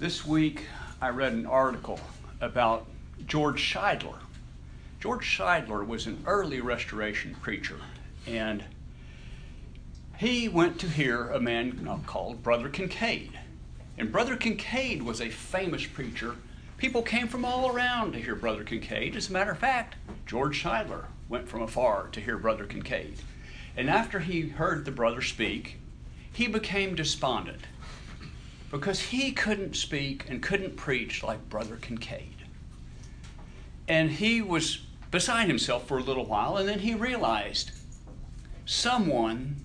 This week I read an article about George Scheidler. George Scheidler was an early restoration preacher, and he went to hear a man called Brother Kincaid. And Brother Kincaid was a famous preacher. People came from all around to hear Brother Kincaid. As a matter of fact, George Scheidler went from afar to hear Brother Kincaid. And after he heard the brother speak, he became despondent because he couldn't speak and couldn't preach like Brother Kincaid. And he was beside himself for a little while, and then he realized someone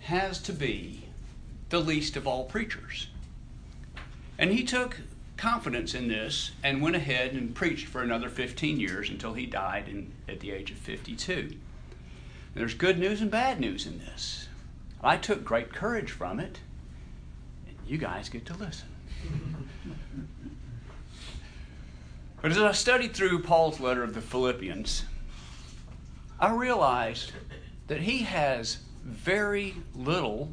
has to be the least of all preachers. And he took confidence in this and went ahead and preached for another 15 years until he died in, at the age of 52. There's good news and bad news in this. I took great courage from it you guys get to listen. but as I studied through Paul's letter of the Philippians, I realized that he has very little,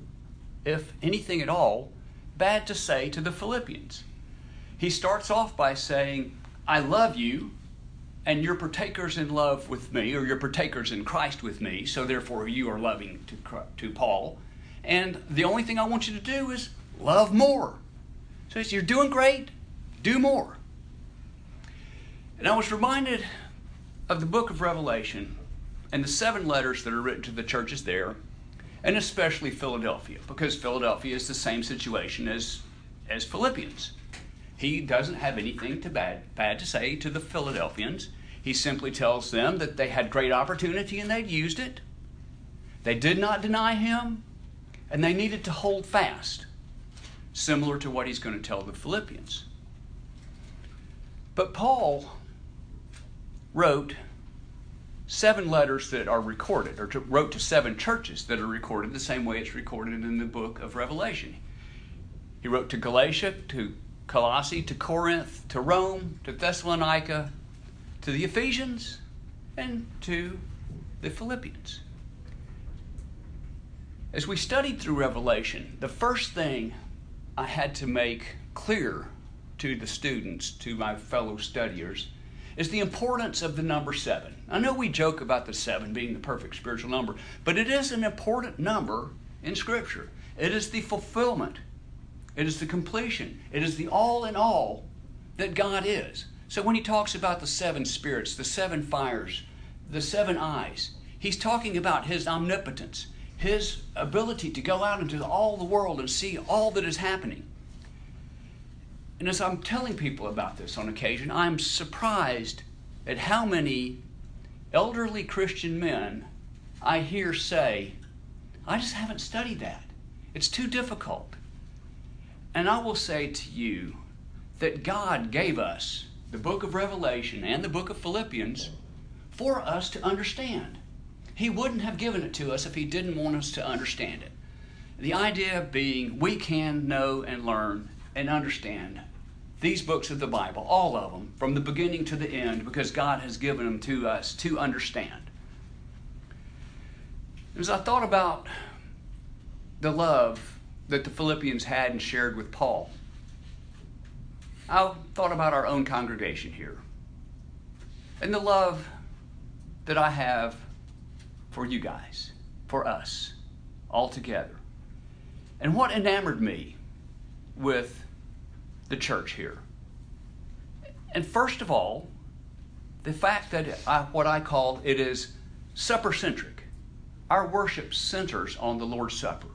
if anything at all, bad to say to the Philippians. He starts off by saying, I love you, and you're partakers in love with me, or you're partakers in Christ with me, so therefore you are loving to, to Paul. And the only thing I want you to do is love more. So you're doing great, do more. And I was reminded of the book of Revelation and the seven letters that are written to the churches there, and especially Philadelphia, because Philadelphia is the same situation as, as Philippians. He doesn't have anything to bad, bad to say to the Philadelphians. He simply tells them that they had great opportunity and they'd used it. They did not deny him, and they needed to hold fast similar to what he's going to tell the Philippians. But Paul wrote seven letters that are recorded, or to, wrote to seven churches that are recorded the same way it's recorded in the book of Revelation. He wrote to Galatia, to Colossae, to Corinth, to Rome, to Thessalonica, to the Ephesians, and to the Philippians. As we studied through Revelation, the first thing I had to make clear to the students, to my fellow studiers, is the importance of the number seven. I know we joke about the seven being the perfect spiritual number, but it is an important number in Scripture. It is the fulfillment, it is the completion, it is the all in all that God is. So when he talks about the seven spirits, the seven fires, the seven eyes, he's talking about his omnipotence, his ability to go out into all the world and see all that is happening. And as I'm telling people about this on occasion, I'm surprised at how many elderly Christian men I hear say, I just haven't studied that. It's too difficult. And I will say to you that God gave us the book of Revelation and the book of Philippians for us to understand. He wouldn't have given it to us if He didn't want us to understand it. The idea being we can know and learn and understand these books of the Bible, all of them, from the beginning to the end, because God has given them to us to understand. As I thought about the love that the Philippians had and shared with Paul, I thought about our own congregation here and the love that I have for you guys, for us, all together. And what enamored me with the church here? And first of all, the fact that I, what I call it is supper centric. Our worship centers on the Lord's Supper.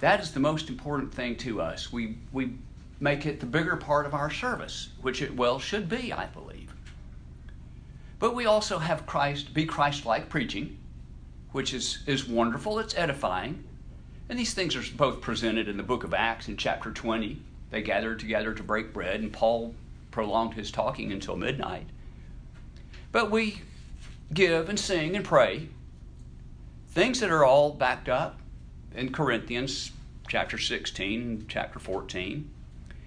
That is the most important thing to us. We, we make it the bigger part of our service, which it well should be, I believe. But we also have Christ, be Christ like preaching, which is, is wonderful, it's edifying. And these things are both presented in the book of Acts in chapter 20. They gathered together to break bread, and Paul prolonged his talking until midnight. But we give and sing and pray things that are all backed up in Corinthians chapter 16, chapter 14,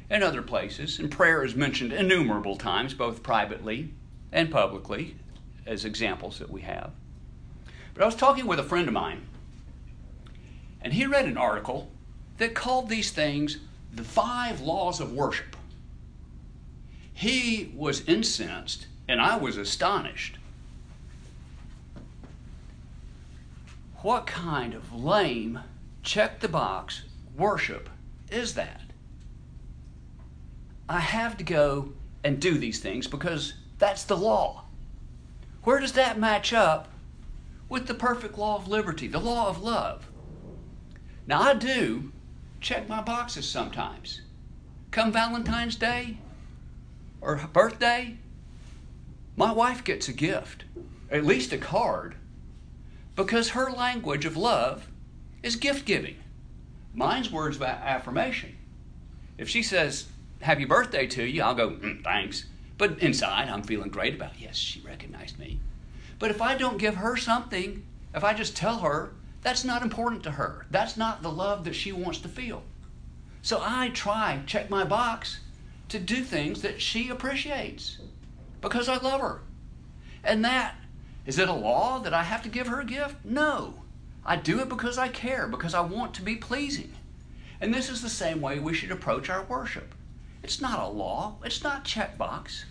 and other places. And prayer is mentioned innumerable times, both privately and publicly, as examples that we have. But I was talking with a friend of mine, and he read an article that called these things the five laws of worship. He was incensed, and I was astonished. What kind of lame, check the box worship is that? I have to go and do these things because that's the law. Where does that match up with the perfect law of liberty, the law of love? Now, I do check my boxes sometimes. Come Valentine's Day or birthday, my wife gets a gift, at least a card, because her language of love is gift giving. Mine's words of affirmation. If she says, Happy birthday to you, I'll go, mm, Thanks. But inside, I'm feeling great about, it. Yes, she recognized me. But if I don't give her something, if I just tell her, that's not important to her. That's not the love that she wants to feel. So I try, check my box to do things that she appreciates because I love her. And that, is it a law that I have to give her a gift? No. I do it because I care, because I want to be pleasing. And this is the same way we should approach our worship. It's not a law, it's not checkbox.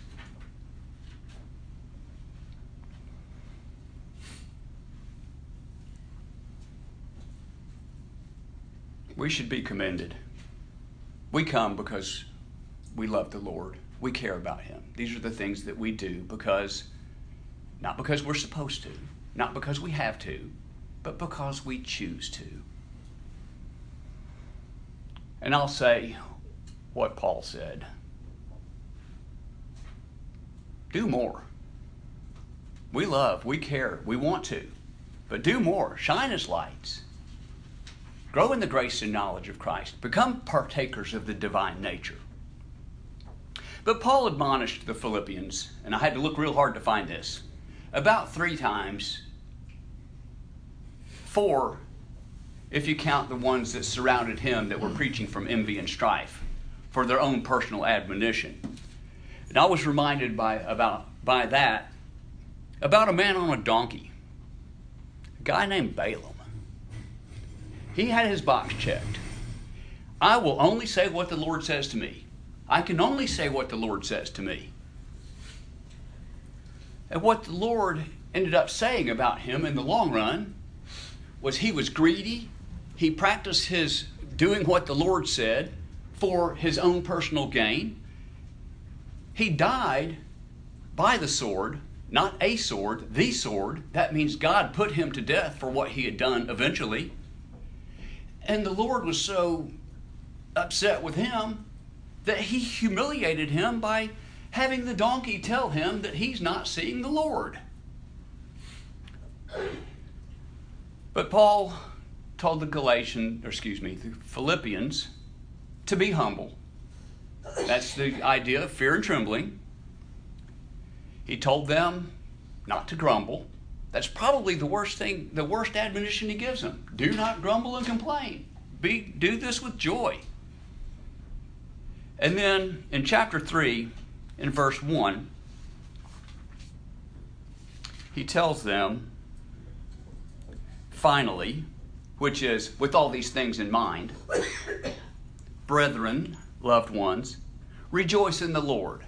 We should be commended. We come because we love the Lord. We care about Him. These are the things that we do because, not because we're supposed to, not because we have to, but because we choose to. And I'll say what Paul said do more. We love, we care, we want to, but do more. Shine as lights. Grow in the grace and knowledge of Christ. Become partakers of the divine nature. But Paul admonished the Philippians, and I had to look real hard to find this, about three times Four, if you count the ones that surrounded him that were preaching from envy and strife for their own personal admonition. And I was reminded by, about, by that about a man on a donkey, a guy named Balaam. He had his box checked. I will only say what the Lord says to me. I can only say what the Lord says to me. And what the Lord ended up saying about him in the long run was he was greedy. He practiced his doing what the Lord said for his own personal gain. He died by the sword, not a sword, the sword. That means God put him to death for what he had done eventually. And the Lord was so upset with him that he humiliated him by having the donkey tell him that he's not seeing the Lord. But Paul told the Galatians, or excuse me, the Philippians, to be humble. That's the idea of fear and trembling. He told them not to grumble. That's probably the worst thing, the worst admonition he gives them. Do not grumble and complain. Be, do this with joy. And then in chapter 3, in verse 1, he tells them finally, which is with all these things in mind, brethren, loved ones, rejoice in the Lord.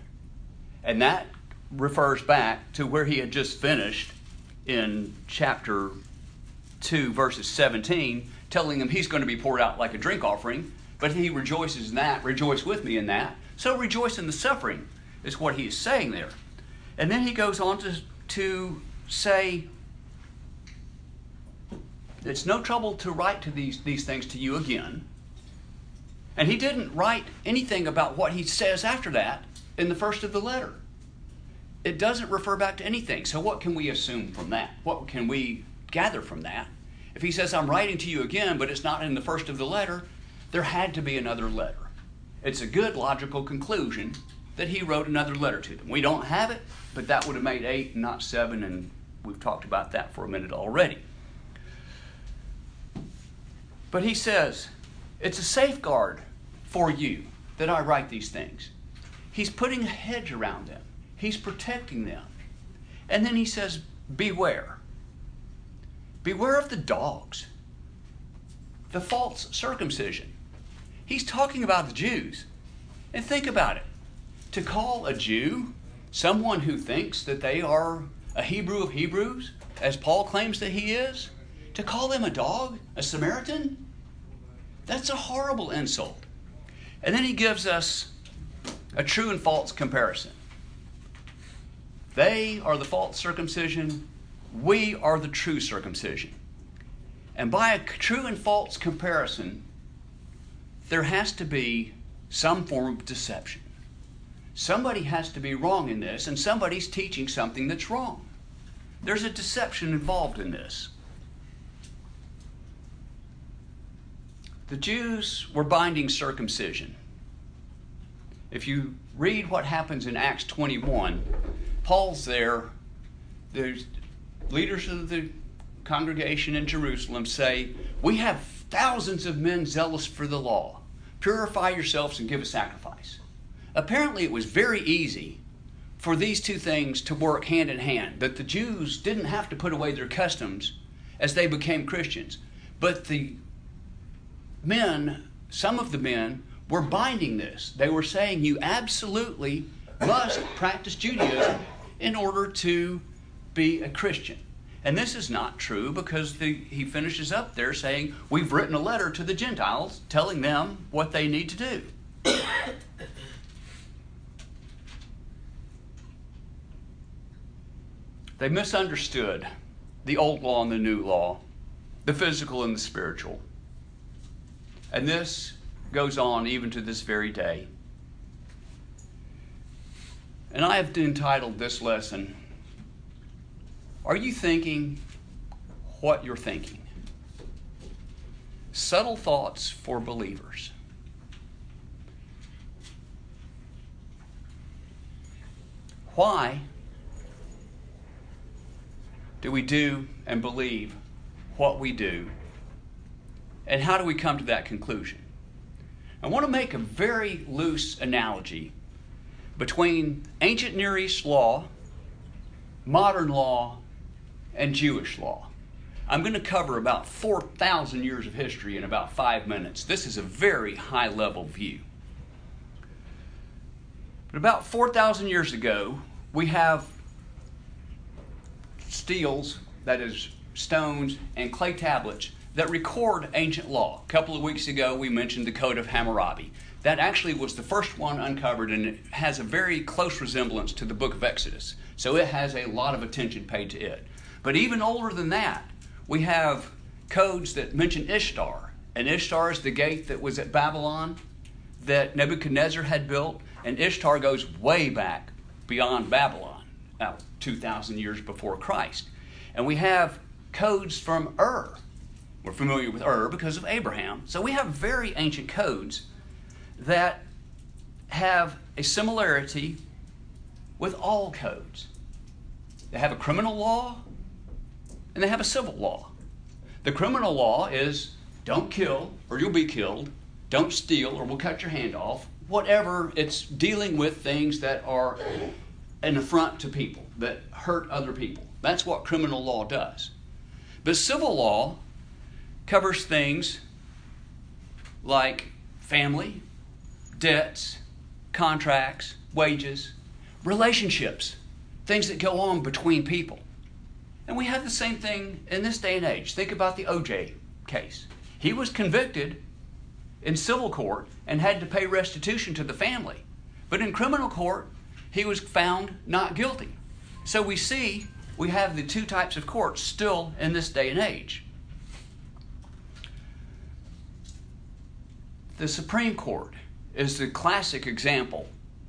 And that refers back to where he had just finished in chapter 2, verses 17, telling them he's going to be poured out like a drink offering, but he rejoices in that. Rejoice with me in that. So rejoice in the suffering, is what he is saying there. And then he goes on to, to say, it's no trouble to write to these, these things to you again. And he didn't write anything about what he says after that in the first of the letter. It doesn't refer back to anything. So, what can we assume from that? What can we gather from that? If he says, I'm writing to you again, but it's not in the first of the letter, there had to be another letter. It's a good logical conclusion that he wrote another letter to them. We don't have it, but that would have made eight, not seven, and we've talked about that for a minute already. But he says, it's a safeguard for you that I write these things. He's putting a hedge around them, he's protecting them. And then he says, beware. Beware of the dogs, the false circumcision. He's talking about the Jews. And think about it. to call a Jew someone who thinks that they are a Hebrew of Hebrews, as Paul claims that he is, to call them a dog, a Samaritan, that's a horrible insult. And then he gives us a true and false comparison. They are the false circumcision, we are the true circumcision. And by a true and false comparison, there has to be some form of deception. Somebody has to be wrong in this, and somebody's teaching something that's wrong. There's a deception involved in this. The Jews were binding circumcision. If you read what happens in Acts 21, Paul's there. The leaders of the congregation in Jerusalem say, We have thousands of men zealous for the law. Purify yourselves and give a sacrifice. Apparently, it was very easy for these two things to work hand in hand, that the Jews didn't have to put away their customs as they became Christians. But the men, some of the men, were binding this. They were saying you absolutely must practice Judaism in order to be a Christian. And this is not true because the, he finishes up there saying, We've written a letter to the Gentiles telling them what they need to do. they misunderstood the old law and the new law, the physical and the spiritual. And this goes on even to this very day. And I have entitled this lesson, Are You Thinking What You're Thinking? Subtle Thoughts for Believers. Why do we do and believe what we do? And how do we come to that conclusion? I want to make a very loose analogy between ancient Near East law, modern law, and Jewish law. I'm going to cover about 4,000 years of history in about five minutes. This is a very high level view. But about 4,000 years ago, we have steles, that is, stones, and clay tablets that record ancient law. A couple of weeks ago, we mentioned the Code of Hammurabi. That actually was the first one uncovered, and it has a very close resemblance to the book of Exodus. So it has a lot of attention paid to it. But even older than that, we have codes that mention Ishtar. And Ishtar is the gate that was at Babylon that Nebuchadnezzar had built. And Ishtar goes way back beyond Babylon, about 2,000 years before Christ. And we have codes from Ur, we're familiar with Ur because of Abraham. So we have very ancient codes that have a similarity with all codes. They have a criminal law and they have a civil law. The criminal law is don't kill or you'll be killed, don't steal or we'll cut your hand off, whatever. It's dealing with things that are an affront to people, that hurt other people. That's what criminal law does. But civil law covers things like family, debts, contracts, wages, relationships, things that go on between people. And we have the same thing in this day and age. Think about the OJ case. He was convicted in civil court and had to pay restitution to the family. But in criminal court, he was found not guilty. So we see we have the two types of courts still in this day and age. The Supreme Court is the classic example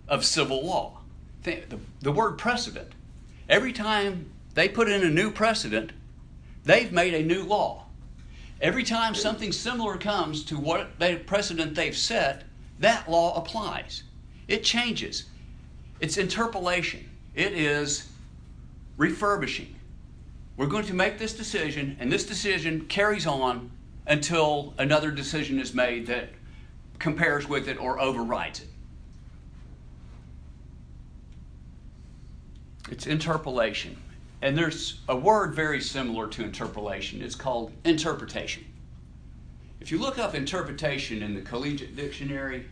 of civil law. The, the, the, word precedent. Every time they put in a new precedent, they've made a new law. Every time something similar comes to what the precedent they've set, that law applies. It changes. It's interpolation. It is refurbishing. We're going to make this decision, and this decision carries on until another decision is made that compares with it or overrides it. It's interpolation. And there's a word very similar to interpolation. It's called interpretation. If you look up interpretation in the collegiate dictionary,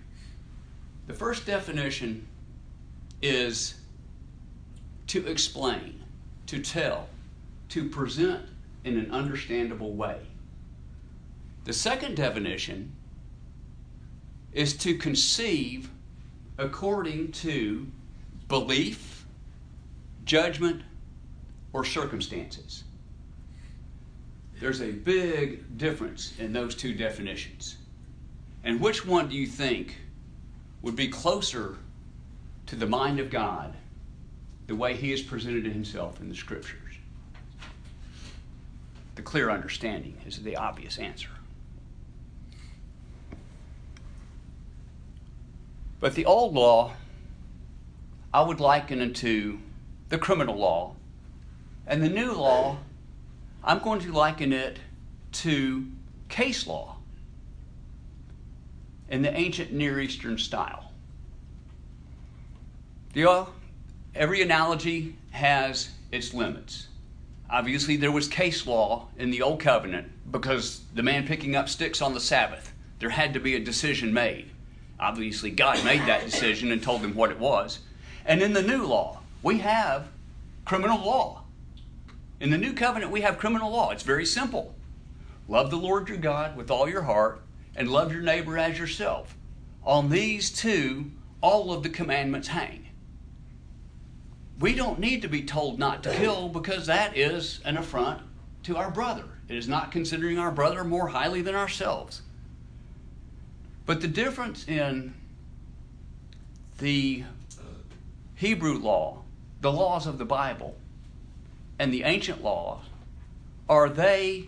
the first definition is to explain, to tell, to present in an understandable way. The second definition is to conceive according to belief, judgment, or circumstances. There's a big difference in those two definitions. And which one do you think would be closer to the mind of God the way He has presented Himself in the Scriptures? The clear understanding is the obvious answer. But the old law, I would liken it to the criminal law. And the new law, I'm going to liken it to case law in the ancient Near Eastern style. You uh, know, every analogy has its limits. Obviously, there was case law in the Old Covenant because the man picking up sticks on the Sabbath, there had to be a decision made. Obviously, God made that decision and told them what it was. And in the new law, we have criminal law. In the new covenant, we have criminal law. It's very simple love the Lord your God with all your heart, and love your neighbor as yourself. On these two, all of the commandments hang. We don't need to be told not to kill because that is an affront to our brother. It is not considering our brother more highly than ourselves. But the difference in the Hebrew law, the laws of the Bible, and the ancient laws are they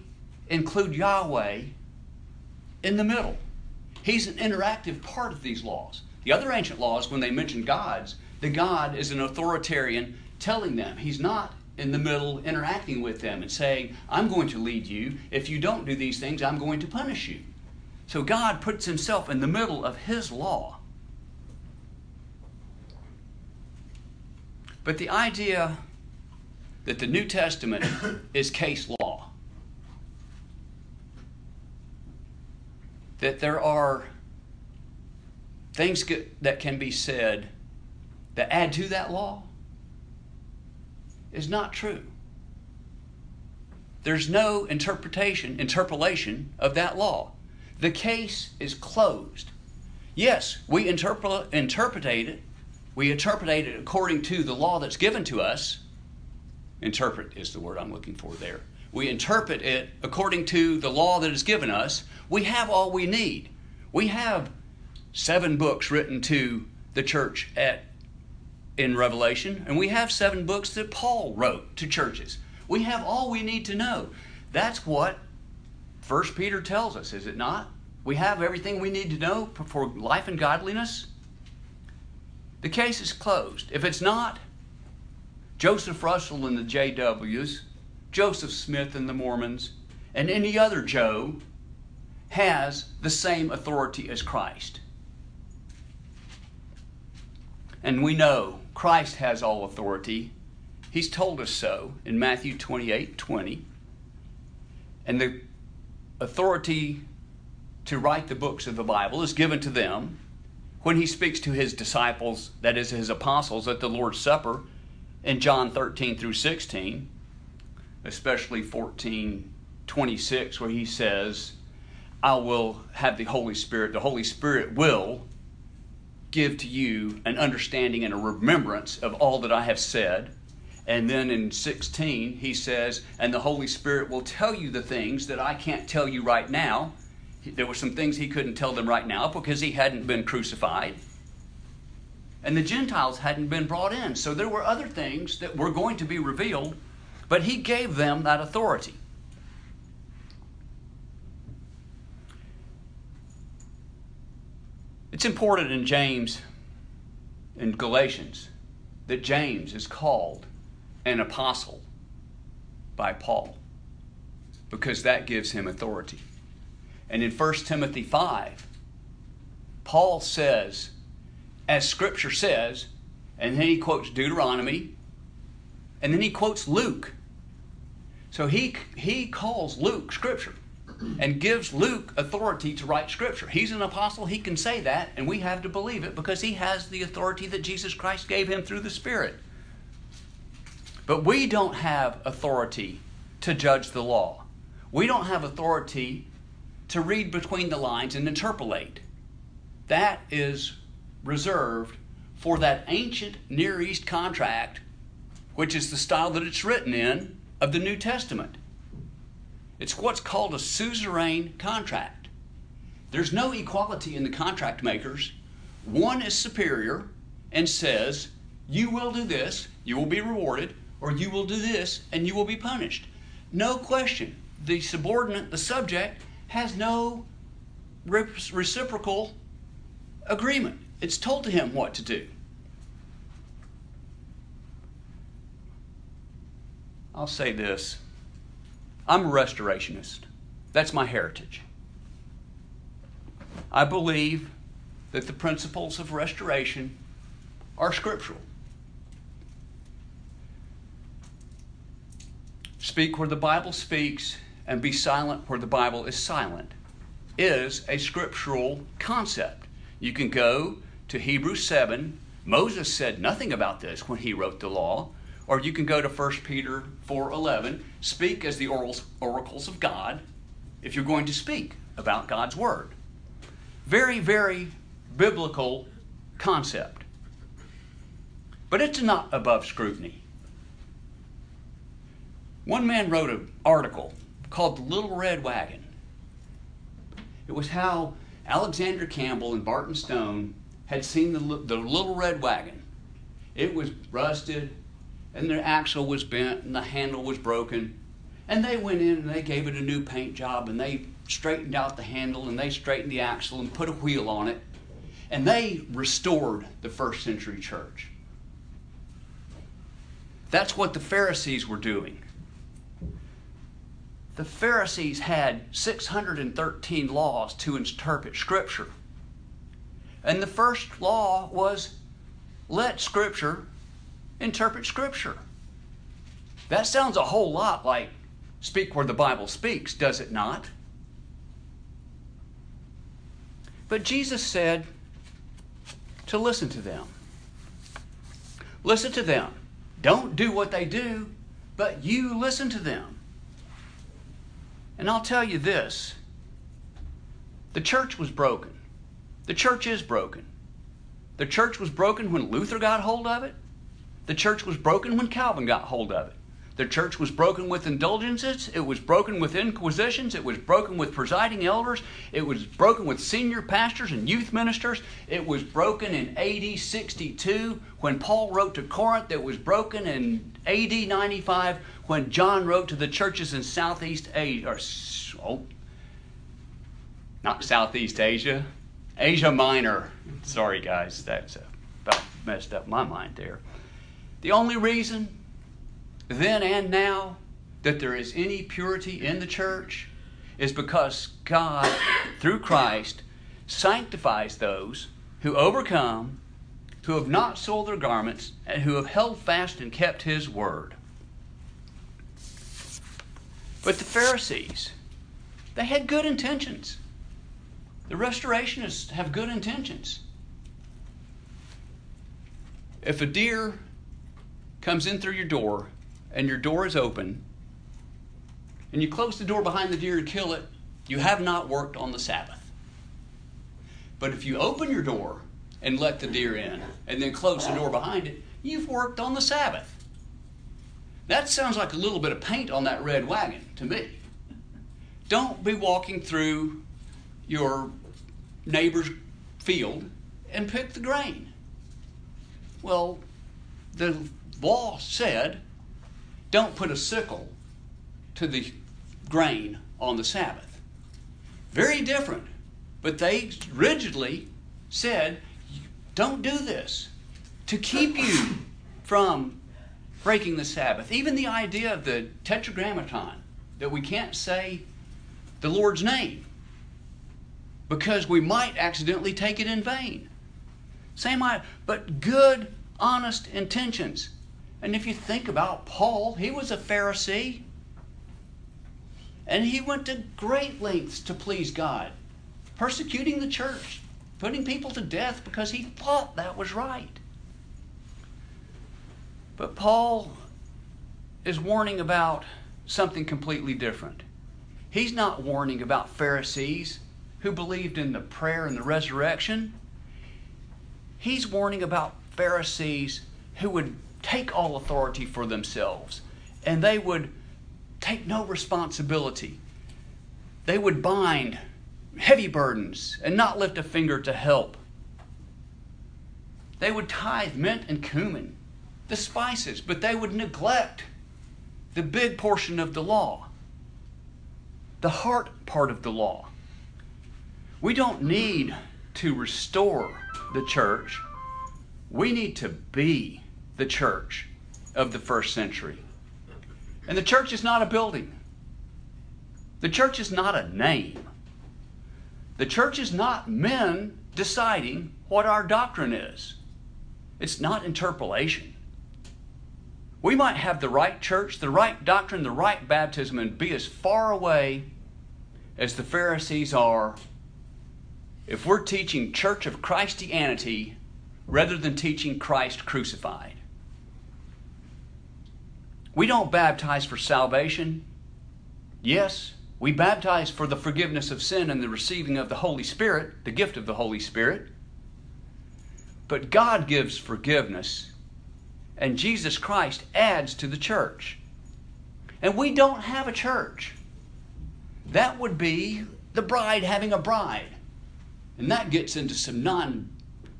include Yahweh in the middle. He's an interactive part of these laws. The other ancient laws, when they mention gods, the God is an authoritarian telling them. He's not in the middle interacting with them and saying, I'm going to lead you. If you don't do these things, I'm going to punish you. So God puts himself in the middle of his law. But the idea that the New Testament is case law, that there are things that can be said that add to that law, is not true. There's no interpretation, interpolation of that law. The case is closed. Yes, we interpret, interpretate it. We interpretate it according to the law that's given to us. Interpret is the word I'm looking for there. We interpret it according to the law that is given us. We have all we need. We have seven books written to the church at in Revelation, and we have seven books that Paul wrote to churches. We have all we need to know. That's what First Peter tells us, is it not? We have everything we need to know for life and godliness. The case is closed. If it's not, Joseph Russell and the JWs, Joseph Smith and the Mormons, and any other Joe has the same authority as Christ. And we know Christ has all authority. He's told us so in Matthew 28 20. And the authority to write the books of the Bible is given to them when he speaks to his disciples, that is, his apostles, at the Lord's Supper in John 13 through 16, especially 14 26, where he says, I will have the Holy Spirit. The Holy Spirit will give to you an understanding and a remembrance of all that I have said. And then in 16, he says, And the Holy Spirit will tell you the things that I can't tell you right now. There were some things he couldn't tell them right now because he hadn't been crucified. And the Gentiles hadn't been brought in. So there were other things that were going to be revealed, but he gave them that authority. It's important in James, in Galatians, that James is called an apostle by Paul because that gives him authority. And in 1 Timothy 5, Paul says, as Scripture says, and then he quotes Deuteronomy, and then he quotes Luke. So he, he calls Luke Scripture. and gives Luke authority to write Scripture. He's an apostle, he can say that, and we have to believe it because he has the authority that Jesus Christ gave him through the Spirit. But we don't have authority to judge the law. We don't have authority to read between the lines and interpolate. That is reserved for that ancient Near East contract, which is the style that it's written in of the New Testament. It's what's called a suzerain contract. There's no equality in the contract makers. One is superior and says, You will do this, you will be rewarded, or you will do this and you will be punished. No question. The subordinate, the subject, has no reciprocal agreement. It's told to him what to do. I'll say this I'm a restorationist. That's my heritage. I believe that the principles of restoration are scriptural. Speak where the Bible speaks and be silent where the Bible is silent is a scriptural concept. You can go to Hebrews 7. Moses said nothing about this when he wrote the law. Or you can go to 1 Peter 4:11, speak as the oracles of God if you're going to speak about God's word. Very very biblical concept. But it's not above scrutiny. One man wrote an article called The Little Red Wagon. It was how Alexander Campbell and Barton Stone had seen the, the Little Red Wagon. It was rusted, and the axle was bent and the handle was broken. And they went in and they gave it a new paint job and they straightened out the handle and they straightened the axle and put a wheel on it. And they restored the first century church. That's what the Pharisees were doing. The Pharisees had 613 laws to interpret Scripture. And the first law was let Scripture interpret Scripture. That sounds a whole lot like speak where the Bible speaks, does it not? But Jesus said to listen to them. Listen to them. Don't do what they do, but you listen to them. And I'll tell you this the church was broken. The church is broken. The church was broken when Luther got hold of it. The church was broken when Calvin got hold of it. The church was broken with indulgences. It was broken with inquisitions. It was broken with presiding elders. It was broken with senior pastors and youth ministers. It was broken in AD 62 when Paul wrote to Corinth. It was broken in AD 95 when John wrote to the churches in Southeast Asia. Or, oh, not Southeast Asia, Asia Minor. Sorry, guys, that's uh, about messed up my mind there. The only reason, then and now, that there is any purity in the church is because God, through Christ, sanctifies those who overcome, who have not sold their garments, and who have held fast and kept His word. But the Pharisees, they had good intentions. The restorationists have good intentions. If a deer comes in through your door and your door is open and you close the door behind the deer to kill it, you have not worked on the Sabbath. But if you open your door and let the deer in and then close the door behind it, you've worked on the Sabbath. That sounds like a little bit of paint on that red wagon to me. Don't be walking through your neighbor's field and pick the grain. Well, the law said, don't put a sickle to the grain on the Sabbath. Very different. But they rigidly said, don't do this to keep you from breaking the Sabbath. Even the idea of the tetragrammaton, that we can't say the Lord's name because we might accidentally take it in vain. Same idea, but good, honest intentions. And if you think about Paul, he was a Pharisee. And he went to great lengths to please God, persecuting the church, putting people to death because he thought that was right. But Paul is warning about something completely different. He's not warning about Pharisees who believed in the prayer and the resurrection. He's warning about Pharisees who would take all authority for themselves and they would take no responsibility. They would bind heavy burdens and not lift a finger to help. They would tithe mint and cumin, the spices, but they would neglect the big portion of the law, the heart part of the law. We don't need to restore the church, we need to be the church of the first century. And the church is not a building. The church is not a name. The church is not men deciding what our doctrine is. It's not interpolation. We might have the right church, the right doctrine, the right baptism, and be as far away as the Pharisees are if we're teaching Church of Christianity rather than teaching Christ crucified. We don't baptize for salvation. Yes, we baptize for the forgiveness of sin and the receiving of the Holy Spirit, the gift of the Holy Spirit. But God gives forgiveness, and Jesus Christ adds to the church. And we don't have a church. That would be the bride having a bride. And that gets into some non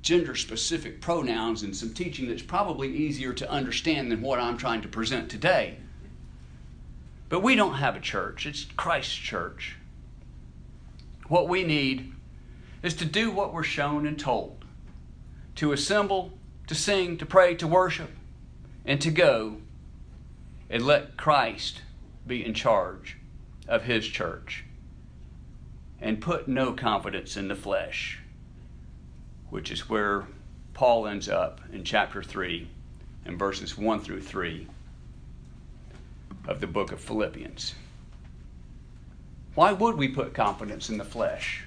gender specific pronouns and some teaching that's probably easier to understand than what I'm trying to present today. But we don't have a church, it's Christ's church. What we need is to do what we're shown and told to assemble, to sing, to pray, to worship, and to go and let Christ be in charge of his church. And put no confidence in the flesh which is where Paul ends up in chapter 3 and verses 1 through 3 of the book of Philippians. Why would we put confidence in the flesh?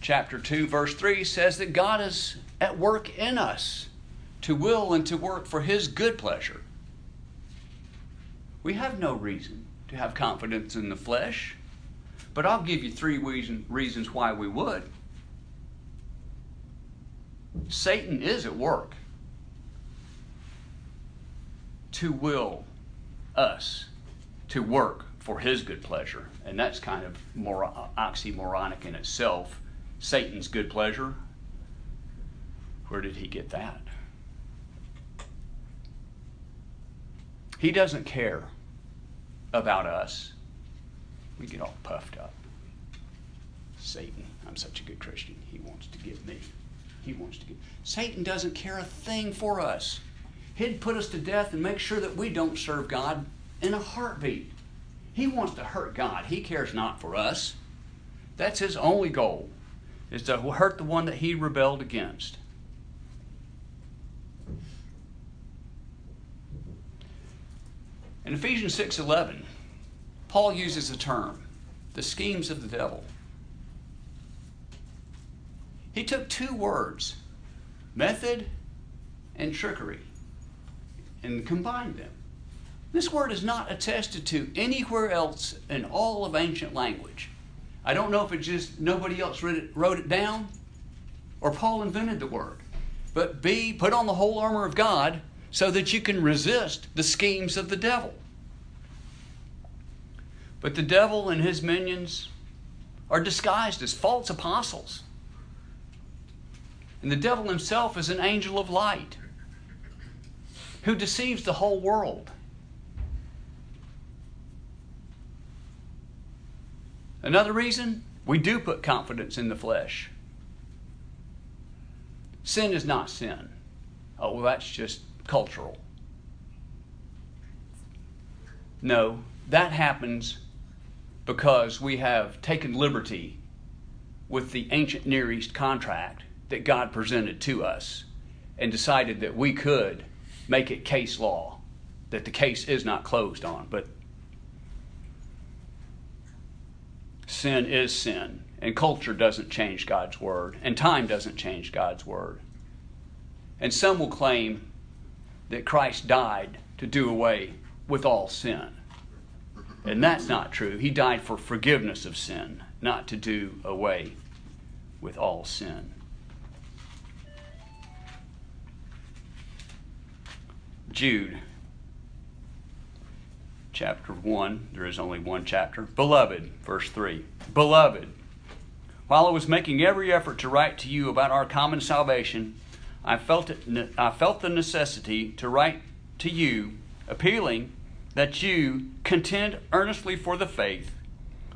Chapter 2, verse 3 says that God is at work in us to will and to work for His good pleasure. We have no reason to have confidence in the flesh, but I'll give you three reason, reasons why we would. Satan is at work to will us to work for his good pleasure. And that's kind of more oxymoronic in itself. Satan's good pleasure. Where did he get that? He doesn't care about us. We get all puffed up. Satan, I'm such a good Christian. He wants to get me he wants to get. Satan doesn't care a thing for us. He'd put us to death and make sure that we don't serve God in a heartbeat. He wants to hurt God. He cares not for us. That's his only goal, is to hurt the one that he rebelled against. In Ephesians 6:11, Paul uses the term, the schemes of the devil. He took two words, method and trickery, and combined them. This word is not attested to anywhere else in all of ancient language. I don't know if it just nobody else wrote it, wrote it down or Paul invented the word. But B, put on the whole armor of God so that you can resist the schemes of the devil. But the devil and his minions are disguised as false apostles. And the devil himself is an angel of light who deceives the whole world. Another reason we do put confidence in the flesh. Sin is not sin. Oh, well, that's just cultural. No, that happens because we have taken liberty with the ancient Near East contract that God presented to us and decided that we could make it case law, that the case is not closed on. But sin is sin, and culture doesn't change God's word, and time doesn't change God's word. And some will claim that Christ died to do away with all sin. And that's not true. He died for forgiveness of sin, not to do away with all sin. Jude, chapter 1, there is only one chapter. Beloved, verse 3. Beloved, while I was making every effort to write to you about our common salvation, I felt, it, I felt the necessity to write to you, appealing that you contend earnestly for the faith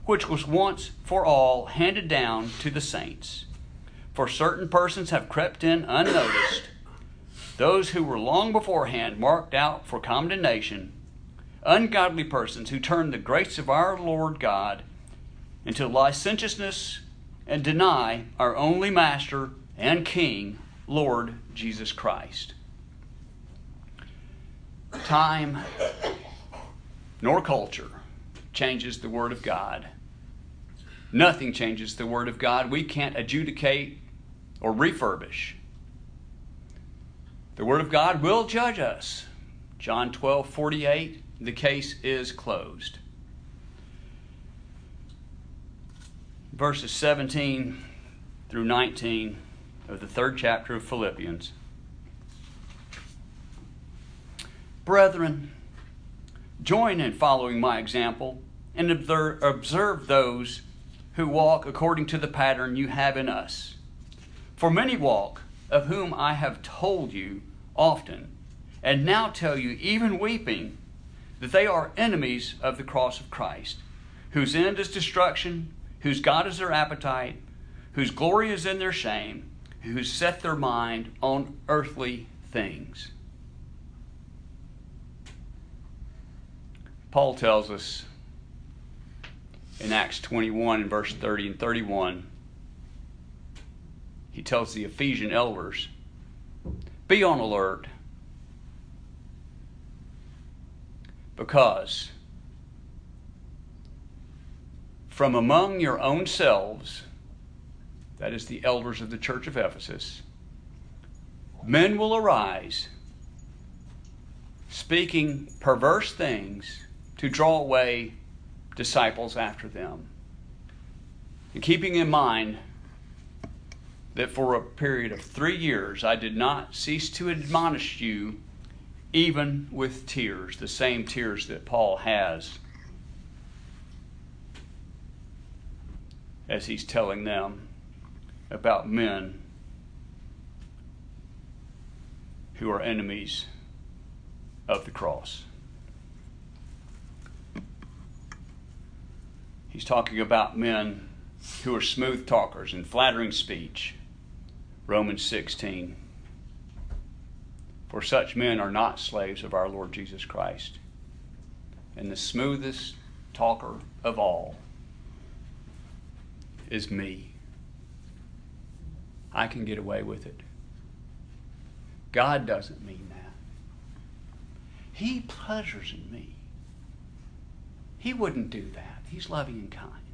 which was once for all handed down to the saints. For certain persons have crept in unnoticed, those who were long beforehand marked out for condemnation, ungodly persons who turn the grace of our Lord God into licentiousness and deny our only Master and King, Lord Jesus Christ. Time nor culture changes the Word of God. Nothing changes the Word of God. We can't adjudicate or refurbish. The Word of God will judge us. John 12 48, the case is closed. Verses 17 through 19 of the third chapter of Philippians. Brethren, join in following my example and observe those who walk according to the pattern you have in us. For many walk, of whom I have told you often, and now tell you, even weeping, that they are enemies of the cross of Christ, whose end is destruction, whose God is their appetite, whose glory is in their shame, who set their mind on earthly things. Paul tells us in Acts 21 and verse 30 and 31, he tells the Ephesian elders, be on alert because from among your own selves, that is the elders of the church of Ephesus, men will arise speaking perverse things to draw away disciples after them. And keeping in mind that for a period of three years I did not cease to admonish you, even with tears, the same tears that Paul has as he's telling them about men who are enemies of the cross. He's talking about men who are smooth talkers and flattering speech. Romans 16. For such men are not slaves of our Lord Jesus Christ. And the smoothest talker of all is me. I can get away with it. God doesn't mean that. He pleasures in me. He wouldn't do that. He's loving and kind.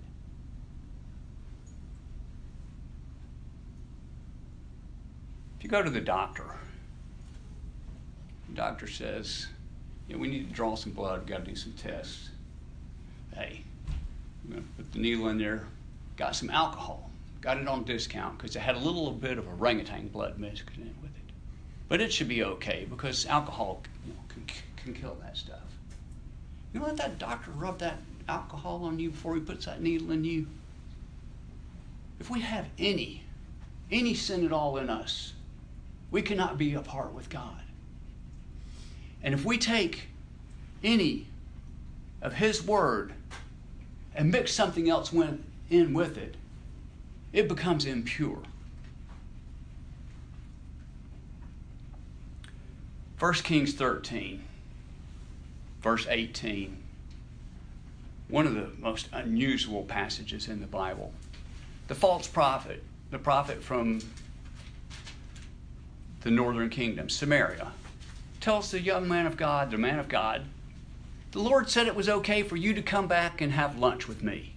You go to the doctor, the doctor says, know, we need to draw some blood, we've got to do some tests. Hey, I'm going to put the needle in there, got some alcohol, got it on discount because it had a little bit of orangutan blood mixed in with it. But it should be okay because alcohol you know, can, can kill that stuff. You let that doctor rub that alcohol on you before he puts that needle in you? If we have any, any sin at all in us, we cannot be apart with God. And if we take any of His Word and mix something else in with it, it becomes impure. 1 Kings 13, verse 18 one of the most unusual passages in the Bible. The false prophet, the prophet from the northern kingdom, Samaria, tells the young man of God, the man of God, the Lord said it was okay for you to come back and have lunch with me.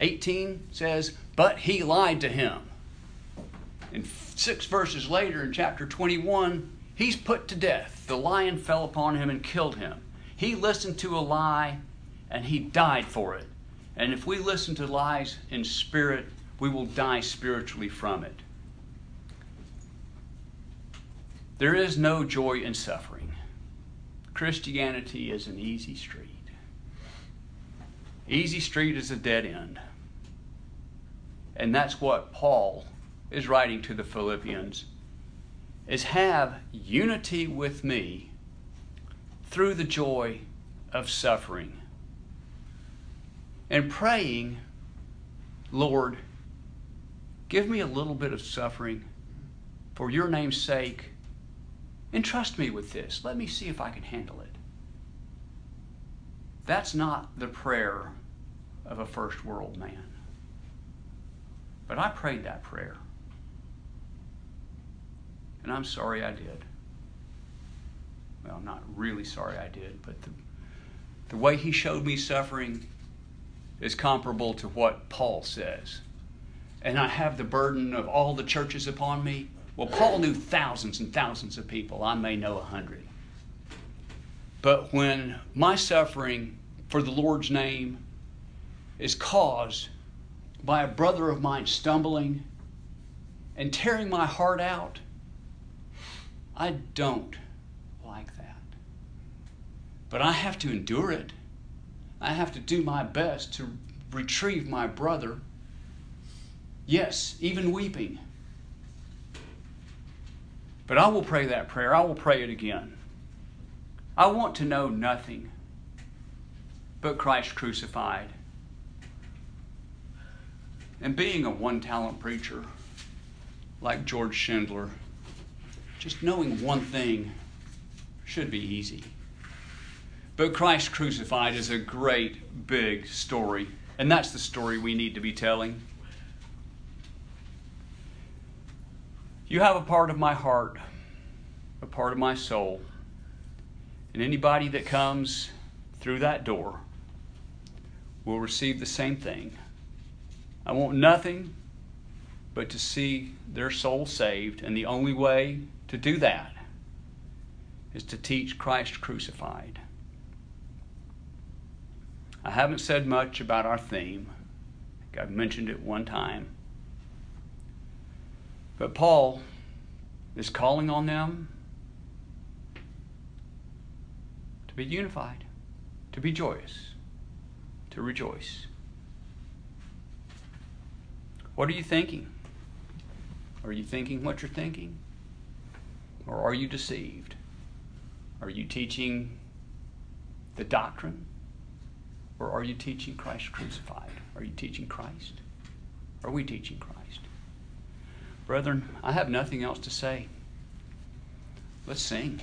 18 says, But he lied to him. And six verses later, in chapter 21, he's put to death. The lion fell upon him and killed him. He listened to a lie and he died for it. And if we listen to lies in spirit, we will die spiritually from it. There is no joy in suffering. Christianity is an easy street. Easy street is a dead end. And that's what Paul is writing to the Philippians is have unity with me through the joy of suffering. And praying, Lord, give me a little bit of suffering for your name's sake. Entrust me with this. Let me see if I can handle it. That's not the prayer of a first world man. But I prayed that prayer. And I'm sorry I did. Well, I'm not really sorry I did, but the, the way he showed me suffering is comparable to what Paul says. And I have the burden of all the churches upon me. Well, Paul knew thousands and thousands of people. I may know a hundred. But when my suffering for the Lord's name is caused by a brother of mine stumbling and tearing my heart out, I don't like that. But I have to endure it. I have to do my best to retrieve my brother. Yes, even weeping. But I will pray that prayer. I will pray it again. I want to know nothing but Christ crucified. And being a one talent preacher like George Schindler, just knowing one thing should be easy. But Christ crucified is a great big story, and that's the story we need to be telling. You have a part of my heart, a part of my soul, and anybody that comes through that door will receive the same thing. I want nothing but to see their soul saved, and the only way to do that is to teach Christ crucified. I haven't said much about our theme. I've mentioned it one time. But Paul is calling on them to be unified, to be joyous, to rejoice. What are you thinking? Are you thinking what you're thinking? Or are you deceived? Are you teaching the doctrine? Or are you teaching Christ crucified? Are you teaching Christ? Are we teaching Christ? Brethren, I have nothing else to say. Let's sing.